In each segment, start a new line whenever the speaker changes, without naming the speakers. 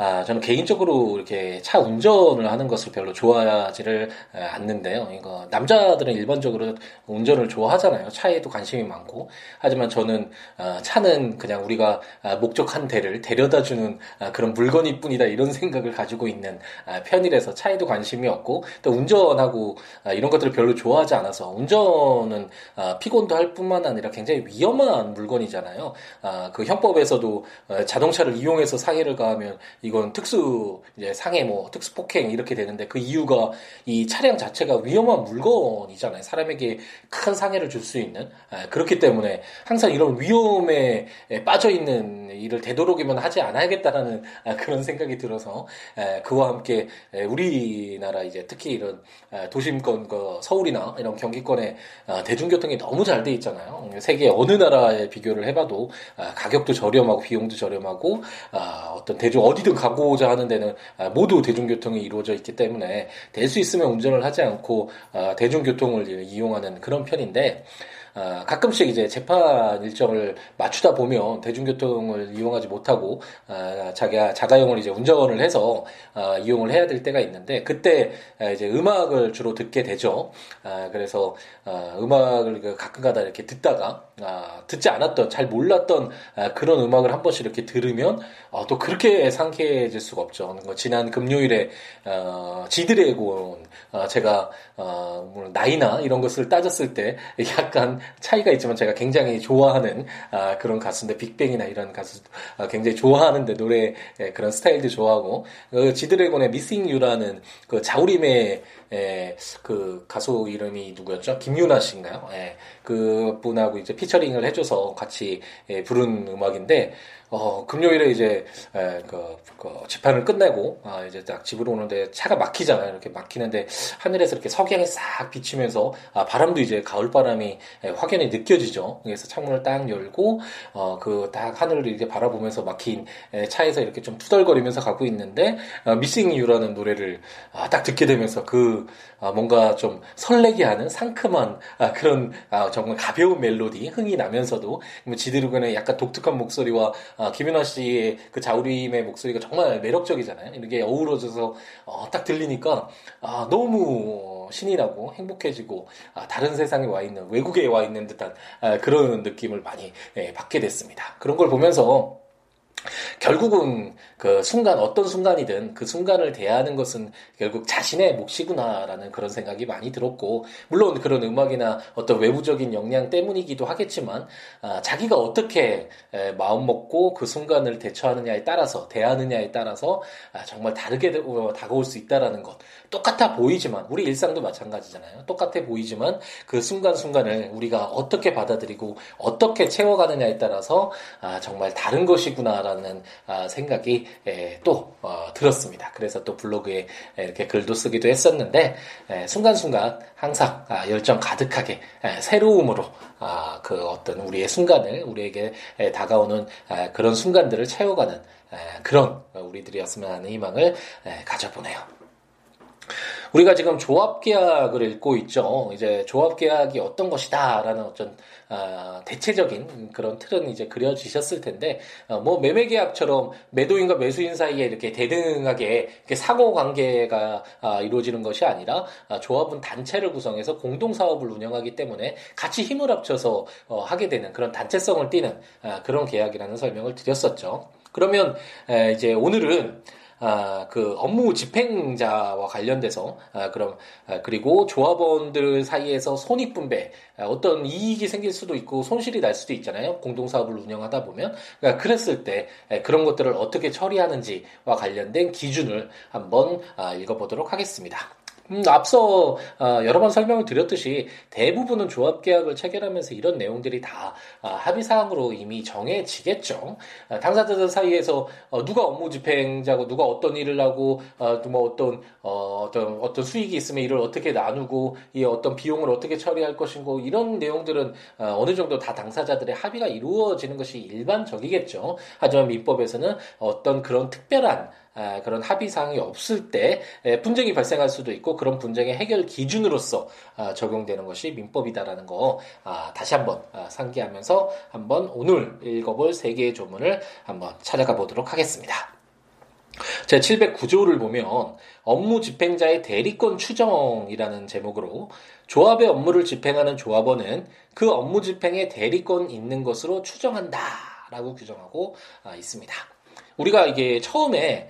아, 저는 개인적으로 이렇게 차 운전을 하는 것을 별로 좋아하지를 않는데요. 이거 남자들은 일반적으로 운전을 좋아하잖아요. 차에도 관심이 많고. 하지만 저는 아, 차는 그냥 우리가 아, 목적한 데를 데려다 주는 아, 그런 물건일 뿐이다 이런 생각을 가지고 있는 편이라서 차에도 관심이 없고 또 운전하고 이런 것들을 별로 좋아하지 않아서 운전은 피곤도 할 뿐만 아니라 굉장히 위험한 물건이잖아요. 그 형법에서도 어, 자동차를 이용해서 사회를 가하면 이건 특수 이제 상해 뭐 특수 폭행 이렇게 되는데 그 이유가 이 차량 자체가 위험한 물건이잖아요. 사람에게 큰 상해를 줄 수 있는 아, 그렇기 때문에 항상 이런 위험에 빠져 있는 일을 되도록이면 하지 않아야겠다라는 아, 그런 생각이 들어서 그와 함께 우리나라 이제 특히 이런 도심권 그 서울이나 이런 경기권의 아, 대중교통이 너무 잘 돼 있잖아요. 세계 어느 나라에 비교를 해봐도 가격도 저렴하고 비용도 저렴하고 어떤 대중 어디든 가고자 하는 데는 아, 모두 대중교통이 이루어져 있기 때문에 될 수 있으면 운전을 하지 않고 아, 대중교통을 이용하는 그런 편인데 아, 가끔씩 이제 재판 일정을 맞추다 보면 대중교통을 이용하지 못하고 아, 자기가 자가용을 이제 운전을 해서 아, 이용을 해야 될 때가 있는데 그때 이제 음악을 주로 듣게 되죠. 그래서 음악을 그 가끔가다 이렇게 듣다가 듣지 않았던 잘 몰랐던 그런 음악을 한 번씩 이렇게 들으면 또 그렇게 상쾌해질 수가 없죠. 뭐 지난 금요일에 어, 지드래곤 제가 어, 나이나 이런 것을 따졌을 때 약간 차이가 있지만 제가 굉장히 좋아하는 아, 그런 가수인데 빅뱅이나 이런 가수 아, 굉장히 좋아하는데 노래 예, 그런 스타일도 좋아하고 그 지드래곤의 미싱 유라는 그 자우림의 예, 그 가수 이름이 누구였죠? 김유나 씨인가요? 예, 그 분하고 이제 피처링을 해줘서 같이 예, 부른 음악인데 어, 금요일에 이제, 에, 그, 그, 재판을 끝내고, 아, 이제 딱 집으로 오는데 차가 막히잖아요. 이렇게 막히는데 하늘에서 이렇게 석양이 싹 비치면서, 아, 바람도 이제 가을 바람이 에, 확연히 느껴지죠. 그래서 창문을 딱 열고, 어, 그, 딱 하늘을 이제 바라보면서 막힌 에, 차에서 이렇게 좀 투덜거리면서 가고 있는데, 어, 미싱 유라는 노래를 아, 딱 듣게 되면서 그, 아, 뭔가 좀 설레게 하는 상큼한 아, 그런 아, 정말 가벼운 멜로디, 흥이 나면서도 뭐 지드루근의 약간 독특한 목소리와 아, 김윤아 씨의 그 자우림의 목소리가 정말 매력적이잖아요. 이렇게 어우러져서 어, 딱 들리니까 아, 너무 신이 나고 행복해지고 아, 다른 세상에 와 있는 외국에 와 있는 듯한 아, 그런 느낌을 많이 예, 받게 됐습니다. 그런 걸 보면서 결국은 그 순간 어떤 순간이든 그 순간을 대하는 것은 결국 자신의 몫이구나라는 그런 생각이 많이 들었고 물론 그런 음악이나 어떤 외부적인 역량 때문이기도 하겠지만 아, 자기가 어떻게 에, 마음 먹고 그 순간을 대처하느냐에 따라서 대하느냐에 따라서 아, 정말 다르게 어, 다가올 수 있다라는 것. 똑같아 보이지만 우리 일상도 마찬가지잖아요. 똑같아 보이지만 그 순간 순간을 우리가 어떻게 받아들이고 어떻게 채워가느냐에 따라서 아, 정말 다른 것이구나 라는 아, 생각이 예, 또 어, 들었습니다. 그래서 또 블로그에 이렇게 글도 쓰기도 했었는데 예, 순간순간 항상 아, 열정 가득하게 예, 새로움으로 아, 그 어떤 우리의 순간을 우리에게 다가오는 그런 순간들을 채워가는 그런 우리들이었으면 하는 희망을 가져보네요. 우리가 지금 조합계약을 읽고 있죠. 이제 조합계약이 어떤 것이다라는 어떤 어, 대체적인 그런 틀은 이제 그려지셨을 텐데 어, 뭐 매매계약처럼 매도인과 매수인 사이에 이렇게 대등하게 이렇게 상호 관계가 어, 이루어지는 것이 아니라 어, 조합은 단체를 구성해서 공동 사업을 운영하기 때문에 같이 힘을 합쳐서 어, 하게 되는 그런 단체성을 띠는 어, 그런 계약이라는 설명을 드렸었죠. 그러면 이제 오늘은 아, 그 업무 집행자와 관련돼서 아, 그럼 아, 그리고 조합원들 사이에서 손익 분배 아, 어떤 이익이 생길 수도 있고 손실이 날 수도 있잖아요. 공동사업을 운영하다 보면 그러니까 그랬을 때 에, 그런 것들을 어떻게 처리하는지와 관련된 기준을 한번 아, 읽어보도록 하겠습니다. 음, 앞서 어, 여러 번 설명을 드렸듯이 대부분은 조합 계약을 체결하면서 이런 내용들이 다 어, 합의 사항으로 이미 정해지겠죠. 어, 당사자들 사이에서 어, 누가 업무 집행자고 누가 어떤 일을 하고 어, 뭐 어떤 어, 어떤 어떤 수익이 있으면 이를 어떻게 나누고 이 어떤 비용을 어떻게 처리할 것인고 이런 내용들은 어, 어느 정도 다 당사자들의 합의가 이루어지는 것이 일반적이겠죠. 하지만 민법에서는 어떤 그런 특별한 아, 그런 합의 사항이 없을 때 분쟁이 발생할 수도 있고 그런 분쟁의 해결 기준으로서 아, 적용되는 것이 민법이다라는 거 아, 다시 한번 상기하면서 한번 오늘 읽어볼 세 개의 조문을 한번 찾아가 보도록 하겠습니다. 제 709조를 보면 업무 집행자의 대리권 추정이라는 제목으로 조합의 업무를 집행하는 조합원은 그 업무 집행에 대리권 있는 것으로 추정한다라고 규정하고 있습니다. 우리가 이게 처음에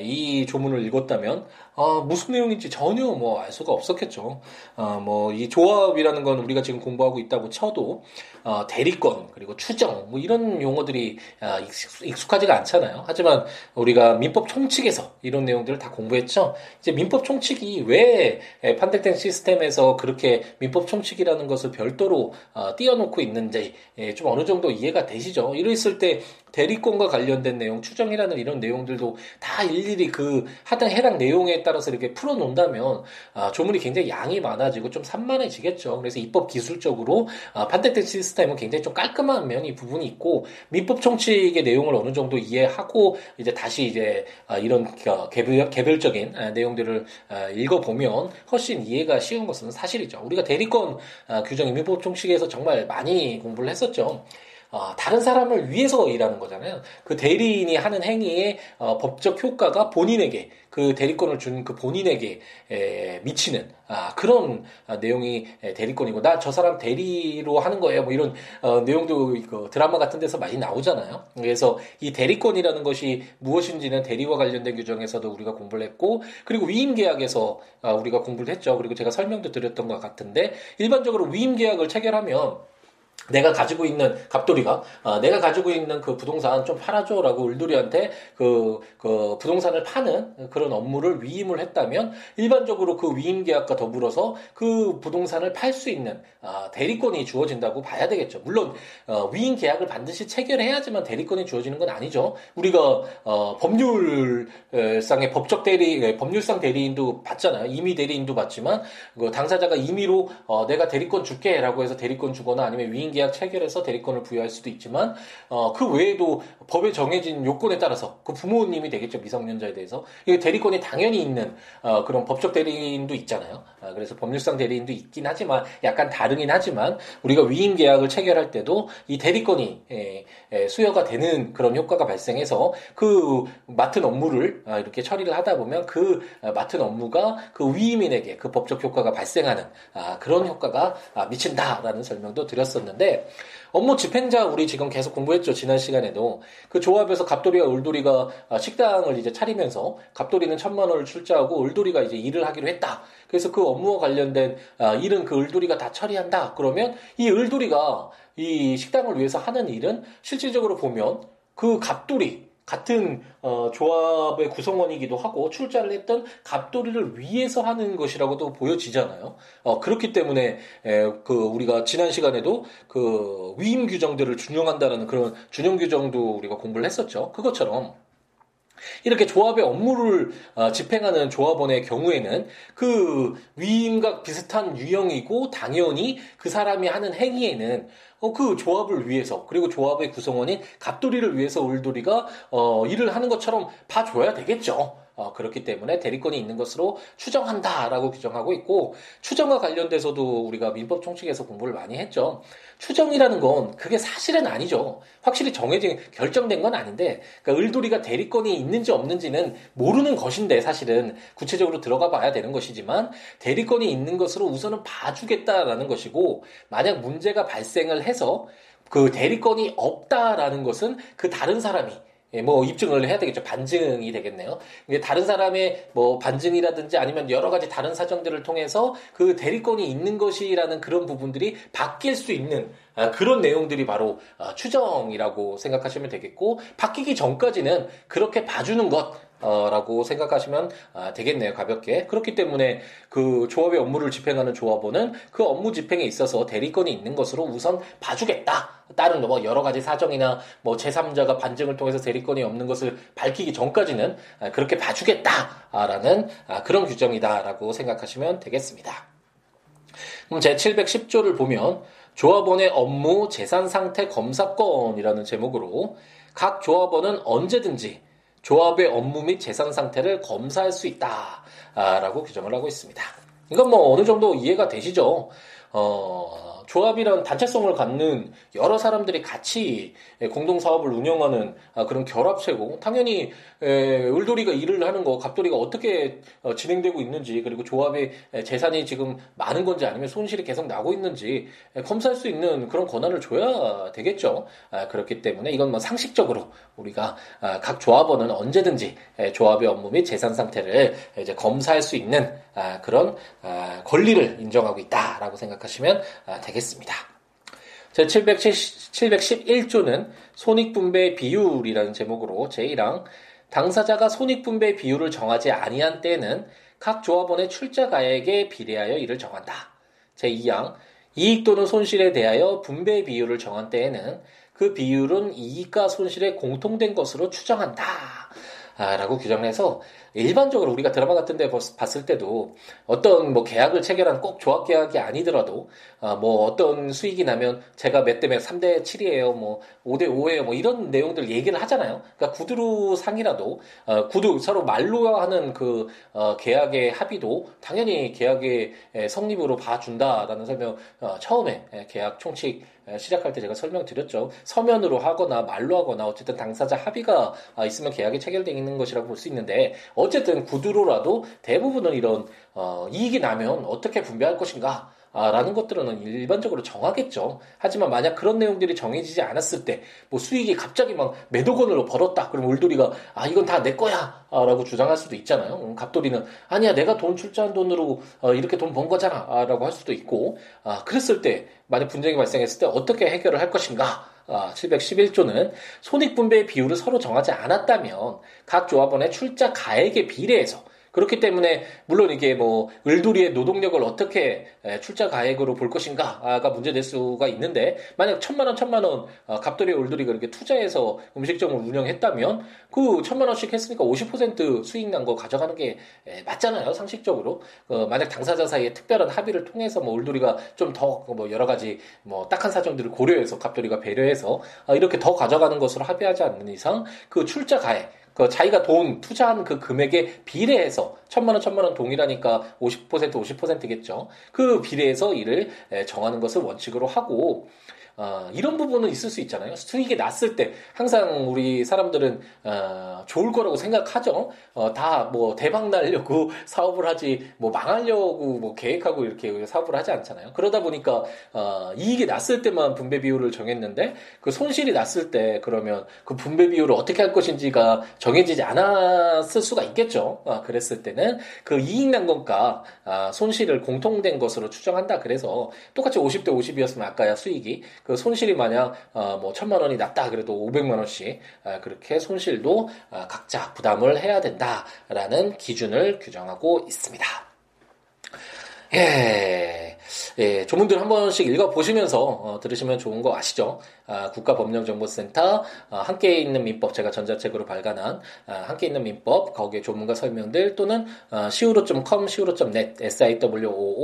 이 조문을 읽었다면 어, 무슨 내용인지 전혀 뭐 알 수가 없었겠죠. 어, 뭐이 조합이라는 건 우리가 지금 공부하고 있다고 쳐도 어, 대리권 그리고 추정 뭐 이런 용어들이 어, 익숙, 하지가 않잖아요. 하지만 우리가 민법 총칙에서 이런 내용들을 다 공부했죠. 이제 민법 총칙이 왜 판택된 시스템에서 그렇게 민법 총칙이라는 것을 별도로 어, 띄워놓고 있는지 예, 좀 어느 정도 이해가 되시죠. 이랬을 때 대리권과 관련된 내용, 추정이라는 이런 내용들도 다 일일이 그 하던 해당 내용에 따라서 이렇게 풀어놓는다면 아, 조문이 굉장히 양이 많아지고 좀 산만해지겠죠. 그래서 입법 기술적으로 아, 판택된 시스템은 굉장히 좀 깔끔한 면이 부분이 있고 민법 총칙의 내용을 어느 정도 이해하고 이제 다시 이제 아, 이런 개별, 개별적인 아, 내용들을 아, 읽어보면 훨씬 이해가 쉬운 것은 사실이죠. 우리가 대리권 아, 규정이 민법 총칙에서 정말 많이 공부를 했었죠. 어, 다른 사람을 위해서 일하는 거잖아요. 그 대리인이 하는 행위의 어, 법적 효과가 본인에게 그 대리권을 준 그 본인에게 에, 미치는 아, 그런 아, 내용이 대리권이고 나 저 사람 대리로 하는 거예요. 뭐 이런 어, 내용도 그 드라마 같은 데서 많이 나오잖아요. 그래서 이 대리권이라는 것이 무엇인지는 대리와 관련된 규정에서도 우리가 공부를 했고 그리고 위임 계약에서 아, 우리가 공부를 했죠. 그리고 제가 설명도 드렸던 것 같은데 일반적으로 위임 계약을 체결하면 내가 가지고 있는 갑돌이가 어, 내가 가지고 있는 그 부동산 좀 팔아줘라고 울돌이한테 그, 그 부동산을 파는 그런 업무를 위임을 했다면 일반적으로 그 위임 계약과 더불어서 그 부동산을 팔 수 있는 아, 대리권이 주어진다고 봐야 되겠죠. 물론 어, 위임 계약을 반드시 체결해야지만 대리권이 주어지는 건 아니죠. 우리가 어, 법률상의 법적 대리 법률상 대리인도 받잖아요. 임의 대리인도 받지만 그 당사자가 임의로 어, 내가 대리권 줄게라고 해서 대리권 주거나 아니면 위임 계약 체결해서 대리권을 부여할 수도 있지만 어, 그 외에도 법에 정해진 요건에 따라서 그 부모님이 되겠죠 미성년자에 대해서 이 대리권이 당연히 있는 어, 그런 법적 대리인도 있잖아요. 아, 그래서 법률상 대리인도 있긴 하지만 약간 다르긴 하지만 우리가 위임 계약을 체결할 때도 이 대리권이 에, 에, 수여가 되는 그런 효과가 발생해서 그 맡은 업무를 아, 이렇게 처리를 하다 보면 그 아, 맡은 업무가 그 위임인에게 그 법적 효과가 발생하는 아, 그런 효과가 아, 미친다라는 설명도 드렸었는데. 있는데 업무 집행자 우리 지금 계속 공부했죠 지난 시간에도 그 조합에서 갑돌이와 울돌이가 아, 식당을 이제 차리면서 갑돌이는 천만 원을 출자하고 울돌이가 이제 일을 하기로 했다. 그래서 그 업무와 관련된 아, 일은 그 을돌이가 다 처리한다. 그러면 이 을돌이가 이 식당을 위해서 하는 일은 실질적으로 보면 그 갑돌이 같은 어, 조합의 구성원이기도 하고 출자를 했던 갑돌이를 위해서 하는 것이라고도 보여지잖아요. 어, 그렇기 때문에 에, 그 우리가 지난 시간에도 그 위임 규정들을 준용한다는 그런 준용 규정도 우리가 공부를 했었죠. 그것처럼 이렇게 조합의 업무를 어, 집행하는 조합원의 경우에는 그 위임과 비슷한 유형이고 당연히 그 사람이 하는 행위에는 어, 그 조합을 위해서 그리고 조합의 구성원인 갑돌이를 위해서 울돌이가 어, 일을 하는 것처럼 봐줘야 되겠죠. 어, 그렇기 때문에 대리권이 있는 것으로 추정한다라고 규정하고 있고 추정과 관련돼서도 우리가 민법 총칙에서 공부를 많이 했죠. 추정이라는 건 그게 사실은 아니죠. 확실히 정해진 결정된 건 아닌데 그러니까 을돌이가 대리권이 있는지 없는지는 모르는 것인데 사실은 구체적으로 들어가 봐야 되는 것이지만 대리권이 있는 것으로 우선은 봐주겠다라는 것이고 만약 문제가 발생을 해서 그 대리권이 없다라는 것은 그 다른 사람이 예, 뭐 입증을 해야 되겠죠. 반증이 되겠네요. 다른 사람의 뭐 반증이라든지 아니면 여러 가지 다른 사정들을 통해서 그 대리권이 있는 것이라는 그런 부분들이 바뀔 수 있는 아, 그런 내용들이 바로 아, 추정이라고 생각하시면 되겠고 바뀌기 전까지는 그렇게 봐주는 것 라고 생각하시면 아, 되겠네요, 가볍게. 그렇기 때문에 그 조합의 업무를 집행하는 조합원은 그 업무 집행에 있어서 대리권이 있는 것으로 우선 봐주겠다. 다른 뭐 여러 가지 사정이나 뭐 제3자가 반증을 통해서 대리권이 없는 것을 밝히기 전까지는 아, 그렇게 봐주겠다라는 아, 그런 규정이다라고 생각하시면 되겠습니다. 그럼 제 710조를 보면 조합원의 업무 재산 상태 검사권이라는 제목으로 각 조합원은 언제든지 조합의 업무 및 재산 상태를 검사할 수 있다라고 규정을 하고 있습니다. 이건 뭐 어느 정도 이해가 되시죠? 어, 조합이란 단체성을 갖는 여러 사람들이 같이 공동 사업을 운영하는 아, 그런 결합체고 당연히 을돌이가 일을 하는 거 갑돌이가 어떻게 어, 진행되고 있는지 그리고 조합의 재산이 지금 많은 건지 아니면 손실이 계속 나고 있는지 검사할 수 있는 그런 권한을 줘야 되겠죠. 아, 그렇기 때문에 이건 뭐 상식적으로 우리가 아, 각 조합원은 언제든지 조합의 업무 및 재산 상태를 이제 검사할 수 있는 그런 권리를 인정하고 있다라고 생각하시면 되겠습니다. 되겠습니다. 제 711조는 손익분배 비율이라는 제목으로 제1항 당사자가 손익분배 비율을 정하지 아니한 때에는 각 조합원의 출자가액에 비례하여 이를 정한다. 제2항 이익 또는 손실에 대하여 분배 비율을 정한 때에는 그 비율은 이익과 손실에 공통된 것으로 추정한다. 아, 라고 규정해서 일반적으로 우리가 드라마 같은 데 봤을 때도 어떤 뭐 계약을 체결한 꼭 조합 계약이 아니더라도 어, 뭐 어떤 수익이 나면 제가 몇 대 몇 3대 7이에요. 뭐 5대 5예요. 뭐 이런 내용들 얘기를 하잖아요. 그러니까 구두로 상이라도 어, 구두 서로 말로 하는 그 어, 계약의 합의도 당연히 계약의 성립으로 봐준다라는 설명 어, 처음에 계약 총칙 시작할 때 제가 설명드렸죠. 서면으로 하거나 말로 하거나 어쨌든 당사자 합의가 아, 있으면 계약이 체결되어 있는 것이라고 볼 수 있는데 어쨌든 구두로라도 대부분은 이런 어, 이익이 나면 어떻게 분배할 것인가 아, 라는 것들은 일반적으로 정하겠죠. 하지만 만약 그런 내용들이 정해지지 않았을 때, 뭐 수익이 갑자기 막 매도 건으로 벌었다. 그럼 울돌이가, 아, 이건 다 내 거야. 아, 라고 주장할 수도 있잖아요. 음, 갑돌이는, 아니야, 내가 돈 출자한 돈으로 어, 이렇게 돈 번 거잖아. 아, 라고 할 수도 있고, 아, 그랬을 때, 만약 분쟁이 발생했을 때 어떻게 해결을 할 것인가. 아, 711조는 손익분배의 비율을 서로 정하지 않았다면 각 조합원의 출자 가액에 비례해서 그렇기 때문에 물론 이게 뭐 을돌이의 노동력을 어떻게 출자 가액으로 볼 것인가가 문제될 수가 있는데 만약 천만 원 천만 원 어, 갑돌이 을돌이가 이렇게 투자해서 음식점을 운영했다면 그 천만 원씩 했으니까 50% 수익 난 거 가져가는 게 맞잖아요 상식적으로. 어, 만약 당사자 사이에 특별한 합의를 통해서 뭐 을돌이가 좀 더 뭐 여러 가지 뭐 딱한 사정들을 고려해서 갑돌이가 배려해서 어, 이렇게 더 가져가는 것으로 합의하지 않는 이상 그 출자 가액 그 자기가 돈 투자한 그 금액에 비례해서 천만 원, 천만 원 동일하니까 50% 50%겠죠. 그 비례해서 이를 정하는 것을 원칙으로 하고 어, 이런 부분은 있을 수 있잖아요. 수익이 났을 때 항상 우리 사람들은 어, 좋을 거라고 생각하죠. 어, 다 뭐 대박 날려고 사업을 하지 뭐 망하려고 뭐 계획하고 이렇게 사업을 하지 않잖아요. 그러다 보니까 어, 이익이 났을 때만 분배 비율을 정했는데 그 손실이 났을 때 그러면 그 분배 비율을 어떻게 할 것인지가 정해지지 않았을 수가 있겠죠. 어, 그랬을 때는 그 이익 난 것과 아, 손실을 공통된 것으로 추정한다. 그래서 똑같이 50대 50이었으면 아까야 수익이 그 손실이 만약 어, 뭐 천만 원이 났다 그래도 500만 원씩 어, 그렇게 손실도 어, 각자 부담을 해야 된다라는 기준을 규정하고 있습니다. 예. 예, 조문들 한 번씩 읽어보시면서 어, 들으시면 좋은 거 아시죠? 아, 국가법령정보센터 아, 함께 있는 민법 제가 전자책으로 발간한 아, 함께 있는 민법 거기에 조문과 설명들 또는 아, siwo.com, siwo.net, siwoolaw.net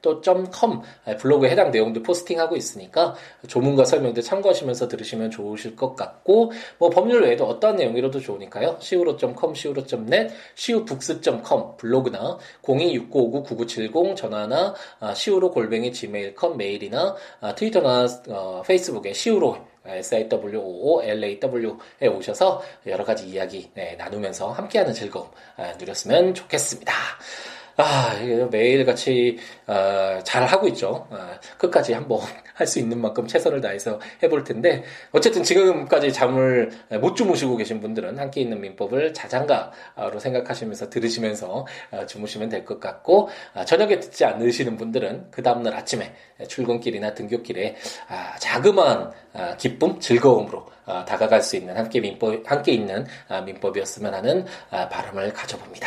또 .com 아, 블로그에 해당 내용들 포스팅하고 있으니까 조문과 설명들 참고하시면서 들으시면 좋으실 것 같고 뭐 법률 외에도 어떠한 내용이라도 좋으니까요. siwo.com, siwo.net, siwobooks.com 블로그나 0269599970 전화나 아, siwo 골뱅이 gmail.com 메일이나 아, 트위터나 어, 페이스북에 시우로 SIWOO LAW에 오셔서 여러 가지 이야기 네, 나누면서 함께하는 즐거움 아, 누렸으면 좋겠습니다. 아, 매일 같이 어, 잘 하고 있죠. 어, 끝까지 한번 할 수 있는 만큼 최선을 다해서 해볼 텐데 어쨌든 지금까지 잠을 못 주무시고 계신 분들은 함께 있는 민법을 자장가로 생각하시면서 들으시면서 어, 주무시면 될 것 같고 아, 저녁에 듣지 않으시는 분들은 그 다음날 아침에 출근길이나 등교길에 아, 자그마한 아, 기쁨, 즐거움으로 다가갈 수 있는 함께 민법 함께 있는 민법이었으면 하는 바람을 가져봅니다.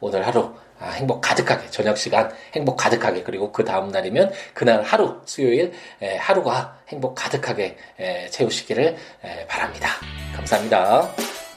오늘 하루 아, 행복 가득하게 저녁 시간 행복 가득하게 그리고 그 다음 날이면 그날 하루 수요일 에, 하루가 행복 가득하게 에, 채우시기를 에, 바랍니다. 감사합니다.